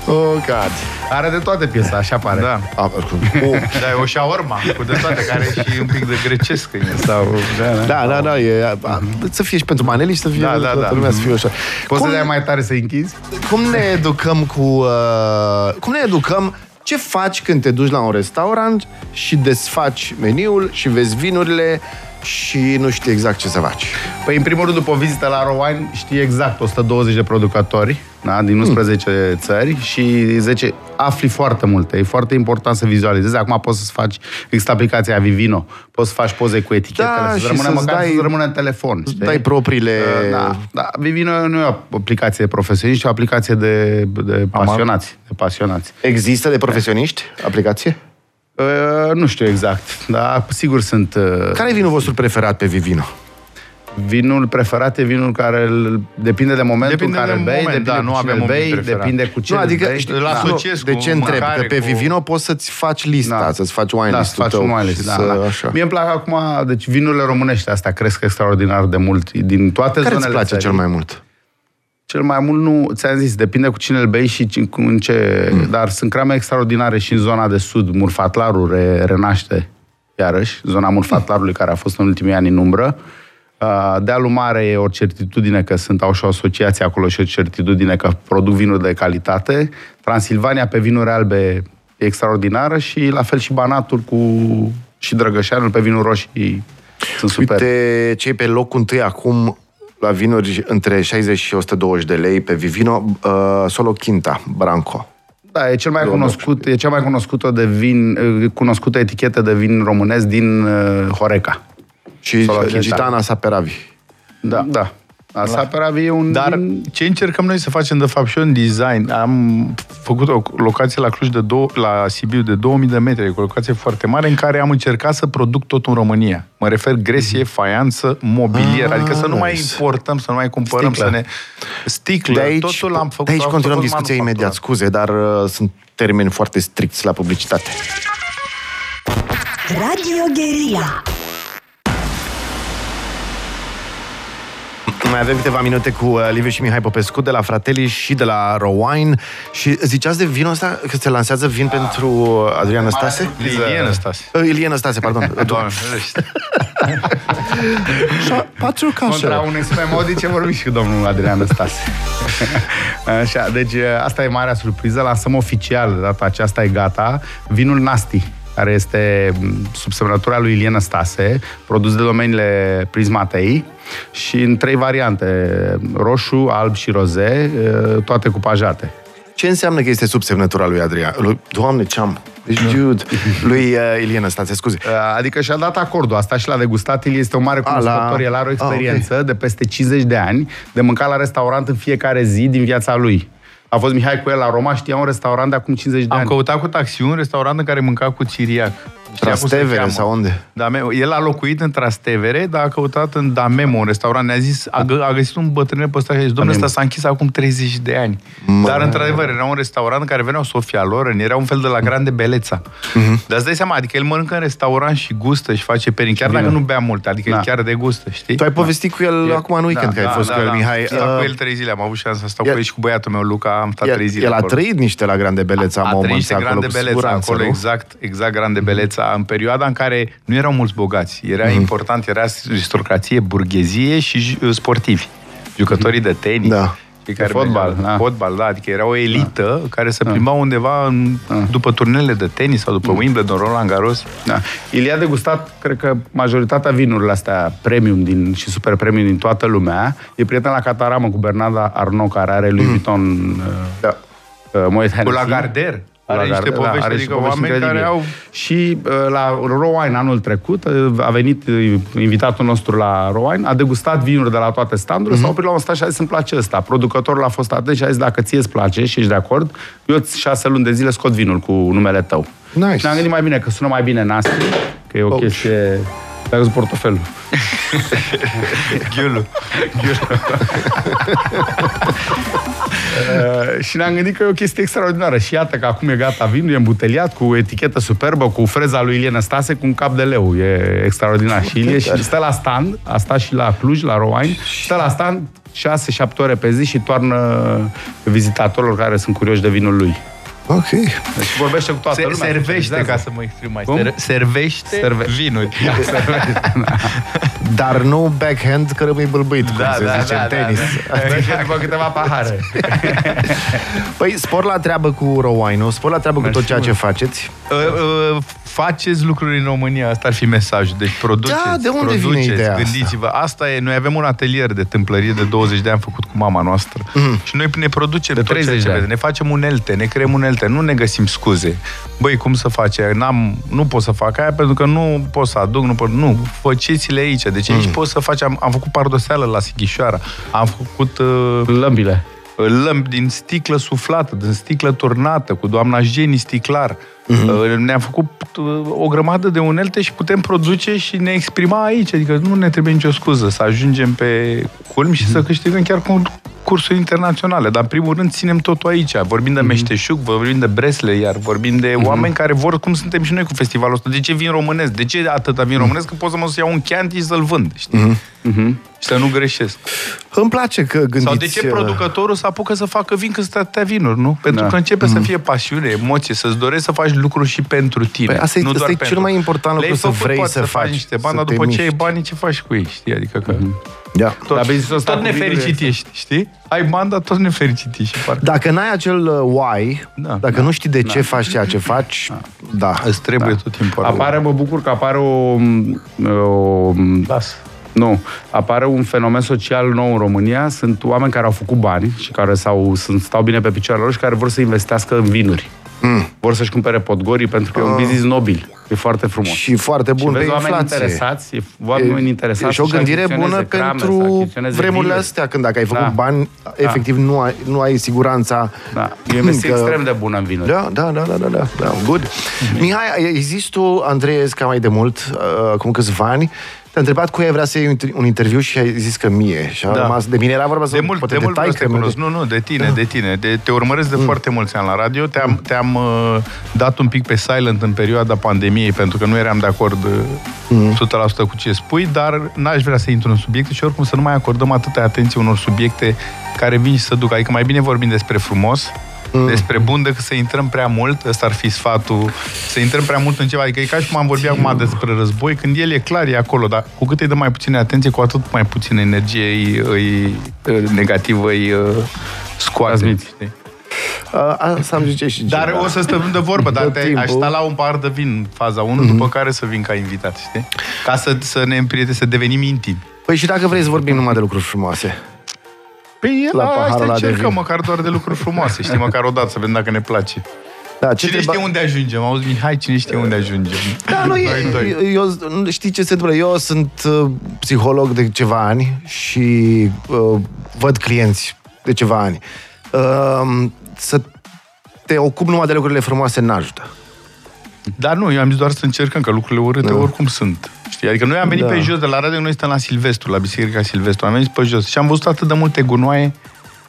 Oh, God. Are de toate piesa, așa pare. Da. Ah, oricum. Oh. Da, e o shawarma cu de toate, care are și un pic de grecesc în el. Sau, da, da. Da, da, da, e, a, a, să fie și pentru maneli și să fie Da, da, toată da. lumea să fie așa. Poți cum, să dai mai tare să închizi? cum ne educăm cu... Uh, cum ne educăm ce faci când te duci la un restaurant și desfaci meniul și vezi vinurile și nu știi exact ce să faci. Păi, în primul rând, după o vizită la Rowine, știi exact 120 de producători da, din 11 țări și 10 afli foarte multe. E foarte important să vizualizezi. Acum poți să faci, există aplicația Vivino, poți să faci poze cu etichetele, Da, să și rămână să-ți măcar dai- să rămână în telefon. știi? Dai propriile... Uh, Da, da. Vivino nu e o aplicație de profesioniști, ci o aplicație de, de pasionați. De pasionați. Există de profesioniști aplicație? Uh, nu știu exact, dar sigur sunt... Uh, Care e vinul vostru preferat pe Vivino? Vinul preferat e vinul care îl, depinde de momentul Depinde în care de îl bei, moment, depinde da, cu nu cine avem îl moment bei, preferat. depinde cu ce Nu, îl adică, bei. știi, îl nu, asociez de cu ce întreb? mâncare, Că pe cu- Vivino poți să-ți faci lista, Da. să-ți faci wine da, list să faci tău. un wine și list, da, să, da. Așa. Mie îmi plac acum, deci vinurile românești astea cresc extraordinar de mult din toate Care îți zonele place țării. cel mai mult? Cel mai mult nu, ți-am zis, depinde cu cine îl bei și ci- cu- în ce... Mm. Dar sunt crame extraordinare și în zona de sud. Murfatlarul re, renaște, iarăși, zona Murfatlarului, care a fost în ultimii ani în umbră. Uh, Dealul Mare e o certitudine că sunt, au și o asociație acolo și o certitudine că produc vinuri de calitate. Transilvania pe vinuri albe e extraordinară și la fel și Banatul cu și Drăgășanul pe vinuri roșii sunt super. Uite, cei pe locul întâi acum la vinuri între 60 și 120 de lei pe Vivino, uh, Solo Quinta, Branco. Da, e cel mai Domnul cunoscut, e cea mai cunoscută de vin, eh, cunoscută etichetă de vin românesc din uh, Horeca. Și Solo Quinta. Gitana Saperavi. Da. Da. Asta da. e un Dar vin... ce încercăm noi să facem, de fapt, și un design. Am făcut o locație la Cluj, de două, la Sibiu, de 2000 de metri, o locație foarte mare, în care am încercat să produc tot în România. Mă refer gresie, faianță, mobilier, Ah, adică să nu mai nice. importăm, să nu mai cumpărăm, Sticlă. să ne... Sticlă, De aici, totul l-am făcut. de aici am continuăm făcut discuția manufactura. imediat, scuze, dar uh, sunt termeni foarte stricți la publicitate. Radio Guerilla. Mai avem câteva minute cu uh, Liviu și Mihai Popescu de la Fratelli și de la Rowine. Și ziceați de vinul ăsta, că se lansează vin pentru uh, Adrian Stase? Lilian Stase. Uh, Ilian Stase, pardon. Doamne, ferește. Patru Contra unei sume modice vorbim și cu domnul Adrian Stase. Așa, deci asta e marea surpriză. Lansăm oficial, de data aceasta e gata, vinul Nasti care este m, sub semnătura lui Iliana Stase, produs de domeniile Prismatei și în trei variante, roșu, alb și roze, e, toate cupajate. Ce înseamnă că este sub semnătura lui Adrian? Lui, Doamne, ce am? Deci, dude, lui uh, Ilian Stase, scuze. Adică și-a dat acordul. Asta și l-a degustat. El este un mare A, la- cunoscător. El are o A, experiență de peste 50 de ani de mâncat la restaurant în fiecare zi din viața lui. A fost Mihai cu el la Roma, știa un restaurant de acum 50 de Am ani. căutat cu taxi un restaurant în care mânca cu țiriac. Știa cum se Trastevere cheamă. sau unde? Damemo. El a locuit în Trastevere, dar a căutat în Damemo, un restaurant. Ne-a zis, a, gă- a găsit un bătrân pe ăsta și a zis, domnule, ăsta s-a închis acum 30 de ani. Mă. Dar, într-adevăr, era un restaurant în care veneau Sofia Loren, era un fel de la Grande Beleța. Dar îți dai seama, adică el mănâncă în restaurant și gustă și face perin, chiar dacă Bine. nu bea mult, adică Da. el chiar degustă, știi? Tu ai povestit cu el E- acum în weekend, că ai fost cu el, Mihai. Am stat Uh, cu el trei zile, am avut șansa să stau el- cu el și cu băiatul meu, Luca, am stat el, trei zile el a acolo. trăit niște la Grande Beleța A trăit moments niște acolo, grande cu beleța siguranță, acolo, nu? exact, exact grande beleța, în perioada în care nu erau mulți bogați. Era Mhm. important, era aristocrație, burghezie și ju- sportivi. Jucătorii de tenis. Da. Cei care fotbal, mergeau- da. Fotbal, da. Adică era o elită care se plimbau undeva în, după turnele de tenis sau după Wimbledon, Roland Garros. Da. El i-a degustat, cred că, majoritatea vinurilor astea premium din, și super premium din toată lumea. E prieten la Cataramă cu Bernarda Arnault, care are Louis Vuitton uh, Da. uh, Moet Cu Hennessy. la Garder. Are la niște Gardel, povești, are adică niște povești oameni care incredibile. au- Și uh, la Rowine anul trecut uh, a venit uh, invitatul nostru la Rowine, a degustat vinuri de la toate standurile, Mhm. s-a oprit la un stand și a zis îmi place ăsta. Producătorul a fost atent și a zis dacă ție îți place și ești de acord, eu îți șase luni de zile scot vinul cu numele tău. Nice. Și ne-am gândit mai bine că sună mai bine Nasti, că e o Oh. chestie... Dacă portofelul. Ghiulu. Uh, și ne-am gândit că e o chestie extraordinară. Și iată că acum e gata vinul, e îmbuteliat cu etichetă superbă, cu freza lui Ilie Năstase, cu un cap de leu. E extraordinar. Și Ilie și stă la stand, a stat și la Cluj, la Roaini, stă la stand 6-7 ore pe zi și toarnă vizitatorilor care sunt curioși de vinul lui. Ok. Deci vorbește cu toată Se, lumea. servește, socializează. ca să mă exprim mai. Cum? Ser, servește Serve- vinuri. Dar nu backhand, că rămâi bâlbâit, cum Da, se da, zice da, în da, tenis. Dă și după câteva pahare. Păi, spor la treabă cu Rowine-ul, spor la treabă cu Mersi tot ceea ce mult. faceți. Uh, uh, faceți lucruri în România, asta ar fi mesajul. Deci produceți, Da, de unde vine produceți, ideea asta? gândiți-vă. Asta e, noi avem un atelier de tâmplărie de 20 de ani făcut cu mama noastră Mhm. și noi ne producem De tot ceea 30 ce de ani. vede. Ne facem unelte, ne creăm unelte, nu ne găsim scuze. Băi, cum să faci aia? N-am, nu pot să fac aia pentru că nu pot să aduc, nu pot, nu, faceți-le aici. Deci aici Mhm. pot să faci, am, am făcut pardoseală la Sighișoara, am făcut uh, Lămbile. Lămpi din sticlă suflată, din sticlă turnată, cu doamna Jenny Sticlar. Uh-huh. Ne-am făcut uh, o grămadă de unelte și putem produce și ne exprima aici. Adică nu ne trebuie nicio scuză să ajungem pe culmi și să câștigăm chiar cu cursuri internaționale. Dar în primul rând ținem totul aici. Vorbim de meșteșug, vorbim de bresle, iar vorbim de oameni care vor, cum suntem și noi cu festivalul ăsta. De ce vin românesc? De ce atâta vin românesc? Că pot să mă să iau un chianti și să-l vând, știi? Și să nu greșesc. Îmi place că gândiți... Sau de ce uh, producătorul să apucă să facă vin când sunt atâtea vinuri, nu? Pentru Da. că începe să fie pasiune, emoție, să-ți dorești să faci lucruri și pentru tine. Păi asta e- nu asta doar e cel pentru- mai important lucru, Le-ai să făcut, vrei poți să să faci, niște bani, să dar te după ce ai miști. banii, ce faci cu ei, știi? Adică că Da. tot, Dar business-ul ăsta tot cu vinul nefericit e- ești, știi? Ai bani, dar tot nefericit ești. Parcă. Dacă n-ai acel uh, why, Da. dacă nu știi de ce faci ceea ce faci, da. Îți trebuie tot timpul. Apare, mă bucur că apare o, o Las. Nu. Apare un fenomen social nou în România. Sunt oameni care au făcut bani și care sau sunt, stau bine pe picioarele lor și care vor să investească în vinuri. Mm. Vor să-și cumpere podgorii pentru că e un business nobil. E foarte frumos. Ah. Și foarte bun și vezi pe oameni inflație. interesați, e oameni interesați E și o să-și gândire achiziționeze bună crame, să pentru achiziționeze vremurile vinuri. astea, când dacă ai făcut Da. bani, efectiv nu ai, nu ai siguranța Da. E o investiție că- extrem de bună în vinuri. Da, da, da, da, da, da, da. good. Mihai, există tu, Andrei ca mai de mult, uh, acum câțiva ani, te-a întrebat cu ea vrea să iei un inter- un interviu și ai zis că mie. Și a Da. rămas, de mine era vorba să De mult, poate de mult tai vreau să te că cunosc. Nu, nu, de tine, de tine. De, te urmăresc de foarte mulți ani la radio. Te-am, te-am uh, dat un pic pe silent în perioada pandemiei, pentru că nu eram de acord uh, 100% cu ce spui, dar n-aș vrea să intru în subiecte și oricum să nu mai acordăm atâta atenție unor subiecte care vin și să duc. Adică mai bine vorbim despre frumos, despre bun decât să intrăm prea mult, ăsta ar fi sfatul, să intrăm prea mult în ceva. Adică e ca și cum am vorbit acum despre război, când el e clar, e acolo, dar cu cât îi dă mai puțină atenție, cu atât mai puțină energie îi, îi, îi negativă îi uh, scoate. Transmiți. știi? Uh, asta am zice și Dar Gina. o să stăm de vorbă, dar Tot te, timpul. aș sta la un par de vin în faza 1, după care să vin ca invitat, știi? Ca să, să ne împrieteni, să devenim intimi. Păi și dacă vrei să vorbim numai de lucruri frumoase. Păi La la hai paharul să ăla de încercăm vin. măcar doar de lucruri frumoase, știi? Măcar o dată să vedem dacă ne place. Da, ce Cine treba- știe unde ajungem? Auzi, Mihai, cine știe unde ajungem? Da, nu, Noi e, doi. eu, știi ce se întâmplă? Eu sunt uh, psiholog de ceva ani și uh, văd clienți de ceva ani. Uh, să te ocupi numai de lucrurile frumoase n-ajută. Dar nu, eu am zis doar să încercăm, că lucrurile urâte oricum sunt. Știi? Adică noi am venit Da. pe jos de la radio, noi suntem la Silvestru, la Biserica Silvestru. Am venit pe jos și am văzut atât de multe gunoaie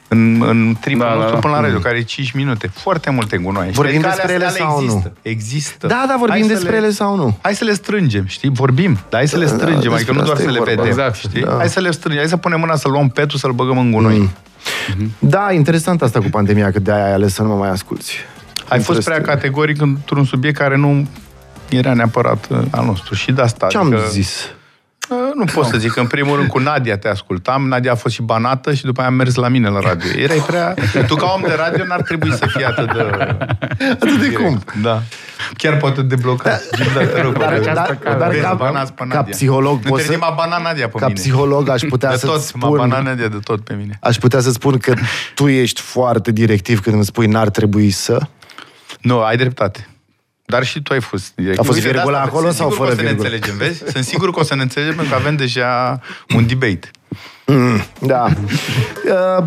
în, în tripul Da, da, da, nostru da. până la radio, care e 5 minute. Foarte multe gunoaie. Știi? Vorbim Adică despre alea- ele alea sau nu? există. Există. Da, da, vorbim Hai să despre ele sau nu? Hai să le strângem, știi? Vorbim, dar hai să le Da, da, strângem, despre adică nu doar asta să e le vorba. vedem, Exact, știi? da. Hai să le strângem, hai să punem mâna, să luăm petul, să-l băgăm în gunoi. Mm. Da, interesant asta cu pandemia, că de-aia ai ales să nu mă mai asculți. Ai fost prea Interesting. categoric într-un subiect care nu era neapărat uh, al nostru. Și de asta. Ce am adică, zis? uh, Nu pot să zic. În primul rând cu Nadia te ascultam. Nadia a fost și banată și după aia am mers la mine la radio. Erai prea... Tu ca om de radio n-ar trebui să fii atât de... Atât de cum? Da. Chiar poate debloca. Da, te rog, Dar, dar, dar, dar ca, Dezbanați pe ca Nadia. psiholog Nu pot te să, m-a banat Nadia pe ca mine. psiholog aș putea de să tot, spun... m-a banat Nadia de tot pe mine. Aș putea să spun că tu ești foarte directiv când îmi spui n-ar trebui să... Nu, ai dreptate. Dar și tu ai fost direct. A fost Uite, de virgulă asta, acolo sunt sau sigur fără că o să virgulă? ne înțelegem, vezi? Sunt sigur că o să ne înțelegem pentru că avem deja un debate. Da. Uh,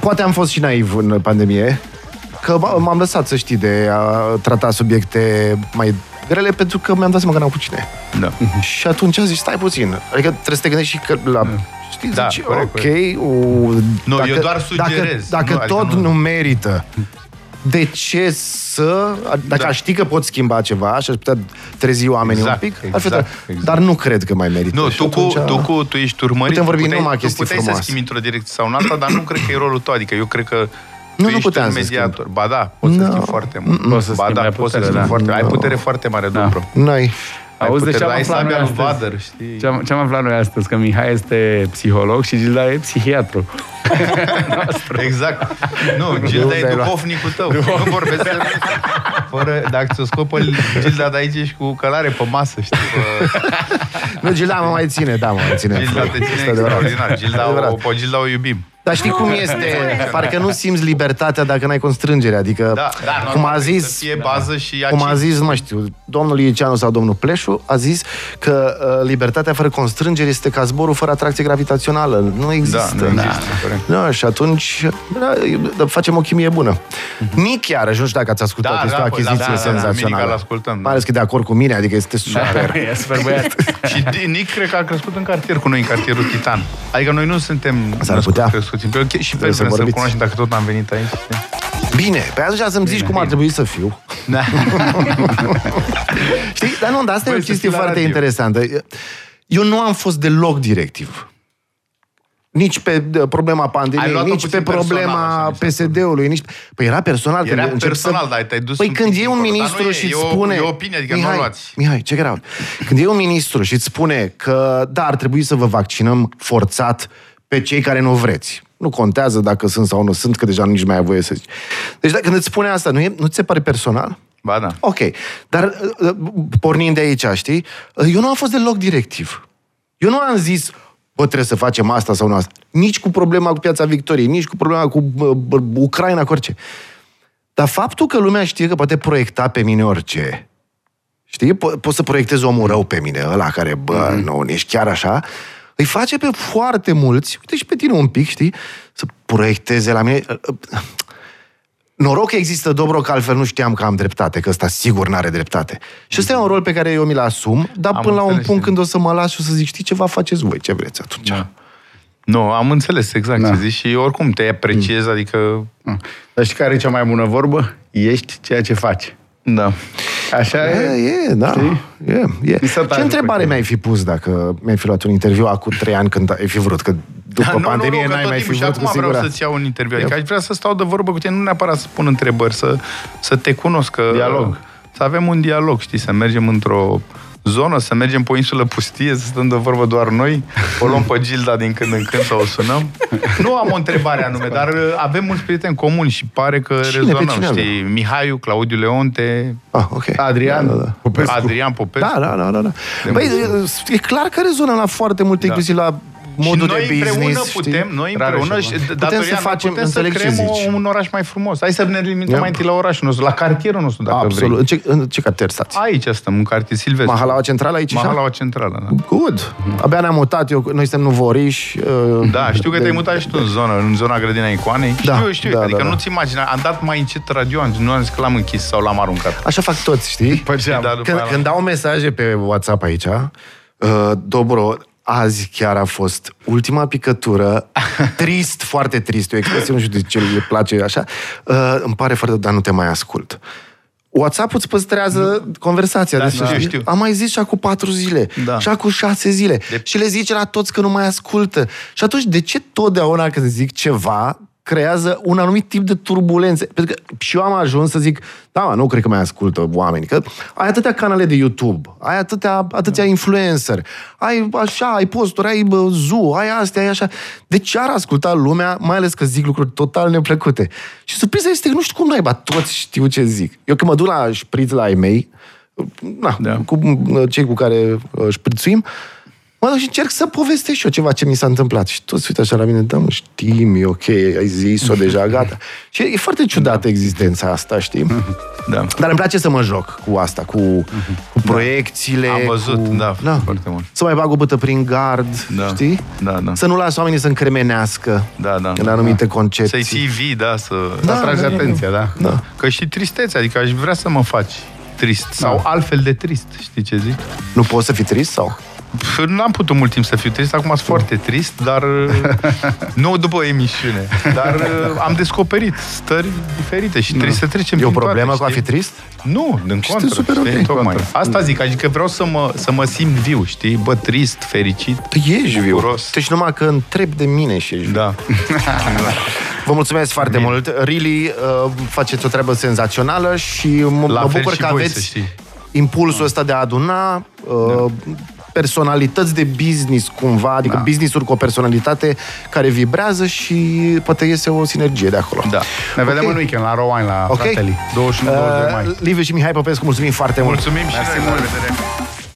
Poate am fost și naiv în pandemie, că m- m-am lăsat, să știi, de a trata subiecte mai grele pentru că mi-am dat seama că n-au cu cine. Da. Și atunci am zis, stai puțin. Adică trebuie să te gândești și că la... Știi, Da, zici, corect, ok, o, Nu, eu doar sugerez. Dacă, dacă Nu, adică tot nu- nu merită, de ce să... Dacă Da. aș ști că pot schimba ceva și aș putea trezi oamenii Exact, un pic, ar fi exact, tra- exact. Dar nu cred că mai merită. Nu, Și tu cu, atunci- tu cu, tu ești urmărit. Putem vorbi tu puteai, numai tu chestii puteai să frumoase. schimbi într-o direcție sau în alta, dar nu cred că e rolul tău. Adică eu cred că tu Nu, nu ești puteam un să mediator. Ba da, poți No. să schimbi foarte mult. Poți să ba schimbi, da, ai poți să putere, schimbi da. foarte Ai No. putere foarte mare, Dumbro. N-ai. Ai Auzi de putere, ce am dar ai aflat sabia noi lui astăzi? Vader, știi? Ce am, ce am aflat noi astăzi? Că Mihai este psiholog și Gilda e psihiatru. Exact. Nu, Gilda e ți-ai luat? duhovnicul tău. Nu vorbesc de fără, dacă ți-o scopă Gilda de aici ești cu călare pe masă, știi? Pe, Nu, Gilda mă mai ține, da, mă mai ține. Gilda te ține Este adevărat. extraordinar. Gilda Adevărat. o, pe Gilda o iubim. Dar știi cum este? Parcă nu simți libertatea dacă n-ai constrângere. Adică, Da, da, cum normal, a trebuie zis, Să fie bază și cum a aci- zis, nu mai știu, domnul Ieceanu sau domnul Pleșu, a zis că uh, libertatea fără constrângere este ca zborul fără atracție gravitațională. Nu există. Da, nu există, corect. Da, și atunci da, da, facem o chimie bună. Nick, iarăși, nu știu dacă ați ascultat, Da, este da, o păi, achiziție da, da, da, senzațională. Mirica l-ascultăm, da. Mai ales că e de acord cu mine, adică este super. e super băiat. Și Nick cred că a crescut în cartier cu noi, în cartierul Titan. Adică noi nu suntem S-ar născuți, putea. crescuți în Pioche și Trebuie vrem să să, să vorbiți. cunoaștem dacă tot am venit aici. știi? Bine, pe atunci să-mi zici cum ar trebui să fiu. Da. Știi? Dar nu, dar asta e Băi, o să chestie fii la foarte radio. interesantă. Eu nu am fost deloc directiv. Nici pe uh, problema Ai pandemiei, luat-o nici pe puțin personal, problema așa, mi se PSD-ului. Nici... Păi era personal. Era când încep personal, să... dar te-ai dus Păi un când pic e un dincolo, dar ministru nu e- și e îți o- spune... e o opinie, adică nu o Mihai, luați. Mihai, ce grav. Când e un ministru și îți spune că da, ar trebui să vă vaccinăm forțat pe cei care nu vreți. Nu contează dacă sunt sau nu sunt, că deja nici mai ai voie să zici. Deci dacă când îți spune asta, nu, e, nu ți se pare personal? Ba da. Ok, dar uh, uh, pornind de aici, știi, uh, eu nu am fost deloc directiv. Eu nu am zis, bă, trebuie să facem asta sau nu asta. Nici cu problema cu Piața Victoriei, nici cu problema cu uh, uh, Ucraina, cu orice. Dar faptul că lumea știe că poate proiecta pe mine orice, știi, po- poți să proiectezi omul rău pe mine, ăla care, bă, mm-hmm. nu, ești chiar așa, îi face pe foarte mulți, uite și pe tine un pic, știi, să proiecteze la mine. Noroc că există Dobro, că altfel nu știam că am dreptate, că ăsta sigur n-are dreptate. Și ăsta e un rol pe care eu mi-l asum, dar Am până la un înțeles, punct da. când o să mă las și o să zic, știi ceva, faceți voi, ce vreți atunci. Da. Nu, am înțeles exact Da. ce zici și oricum te apreciez, adică... Dar știi care e cea mai bună vorbă? Ești ceea ce faci. Da. Așa E, e? e, da. Știi? E, e. Mi se Ce taie întrebare pe mi-ai fi pus dacă mi-ai fi luat un interviu acum trei ani când ai fi vrut? Că după nu, pandemie nu, nu, că n-ai tot mai fi timpul, și vrut, acum cu vreau siguranță. să-ți iau un interviu. Adică aș vrea să stau de vorbă cu tine, nu neapărat să pun întrebări, să, să te cunosc. Că, Dialog. Să avem un dialog, știi, să mergem într-o zonă, să mergem pe o insulă pustie, să stăm de vorbă doar noi, o luăm pe Gilda din când în când sau o sunăm. Nu am o întrebare anume, dar uh, avem mulți prieteni comuni și pare că Cine? Pe rezonăm, cine știi? Mihaiu, Claudiu Leonte, Ah, ok. Adrian Da, da, da. Popescu. Adrian Popescu. Da, da, da, da. da. Băi, e, e clar că rezonă la foarte multe, Da. inclusiv la modul și noi de business, împreună știi? putem, noi Rare împreună, și și, ceva. datoria să mea, facem- putem să înțeleg ce creăm zici. o, un oraș mai frumos. Hai să ne limităm Ia. mai întâi la orașul nostru, la cartierul nostru, dacă Absolut. În vrei. ce, în ce cartier stați? Aici stăm, în cartier Silvestru. Mahalaua Centrală aici? așa? Mahalaua Centrală, da. Good. Abia ne-am mutat, eu, noi suntem nuvoriși. uh, Da, știu că de- te-ai mutat și tu în zonă, în zona grădina icoanei. Da, știu, știu, da, adică da, da. nu-ți imagina. Am dat mai încet radio, nu am zis că l-am închis sau l-am aruncat. Așa fac toți, știi? Păi ce am? Da, după Când, aia- când dau mesaje pe WhatsApp aici, uh, Dobro, azi chiar a fost ultima picătură, trist, foarte trist, e o expresie, nu știu de ce le place așa, uh, îmi pare foarte, dar nu te mai ascult. WhatsApp îți păstrează conversația. Da, deci, știu, știi? știu. Am mai zis și acum patru zile. Da. Și acum șase zile. De- Și le zice la toți că nu mai ascultă. Și atunci, de ce totdeauna când zic ceva, creează un anumit tip de turbulențe? Pentru că și eu am ajuns să zic, da, mă, nu cred că mai ascultă oameni. Că ai atâtea canale de YouTube, ai atâtea, atâția influencer, ai așa, ai posturi, ai bă, zoo, ai astea, ai așa. De ce ar asculta lumea, mai ales că zic lucruri total neplăcute? Și surpriza este că nu știu cum naiba, toți știu ce zic. Eu când mă duc la șpriț la ai mei, na, Da. cu uh, cei cu care uh, șprițuim, Mă duc și încerc să povestesc și eu ceva ce mi s-a întâmplat. Și toți uită așa la mine, da, mă, știm, e ok, ai zis-o deja, gata. Și e foarte ciudată existența asta, știi? Da. Dar îmi place să mă joc cu asta, cu, cu proiecțiile. Am văzut, cu... da, foarte mult. Să mai bag o bătă prin gard, Da. știi? Da, da. Să nu las oamenii să încremenească Da, da. în anumite Să-i concepții. ții vii, da, să... Da, Da, atrage da, da, atenția, da. Da. Că și tristețe, adică aș vrea să mă faci trist. Sau Da. altfel de trist, știi ce zic? Nu poți să fii trist sau? Pf, N-am putut mult timp să fiu trist, acum sunt foarte trist, dar nu după emisiune. Dar uh, am descoperit stări diferite și trebuie să trecem E o prin problemă toate, cu a fi știi? trist? Nu, din Și contră. este super știi? ok. Tocmai. Contră. Asta zic, adică vreau să mă, să mă simt viu, știi? Bă, trist, fericit. Tu ești viu. Bucuros. Deci numai că întreb de mine și ești viu. Da. Vă mulțumesc foarte mult. Really, uh, faceți o treabă senzațională și mă, La mă fel bucur și că voi, aveți să știi. impulsul ăsta de a aduna uh, personalități de business cumva, adică Da. business-uri cu o personalitate care vibrează și poate iese o sinergie de acolo. Da. Ne vedem Ok. în weekend la Rowan, la Ok. Frateli. 21-22 mai. Uh, Liviu și Mihai Popescu, mulțumim foarte mult. Mulțumim și Mersi noi. mult. La revedere.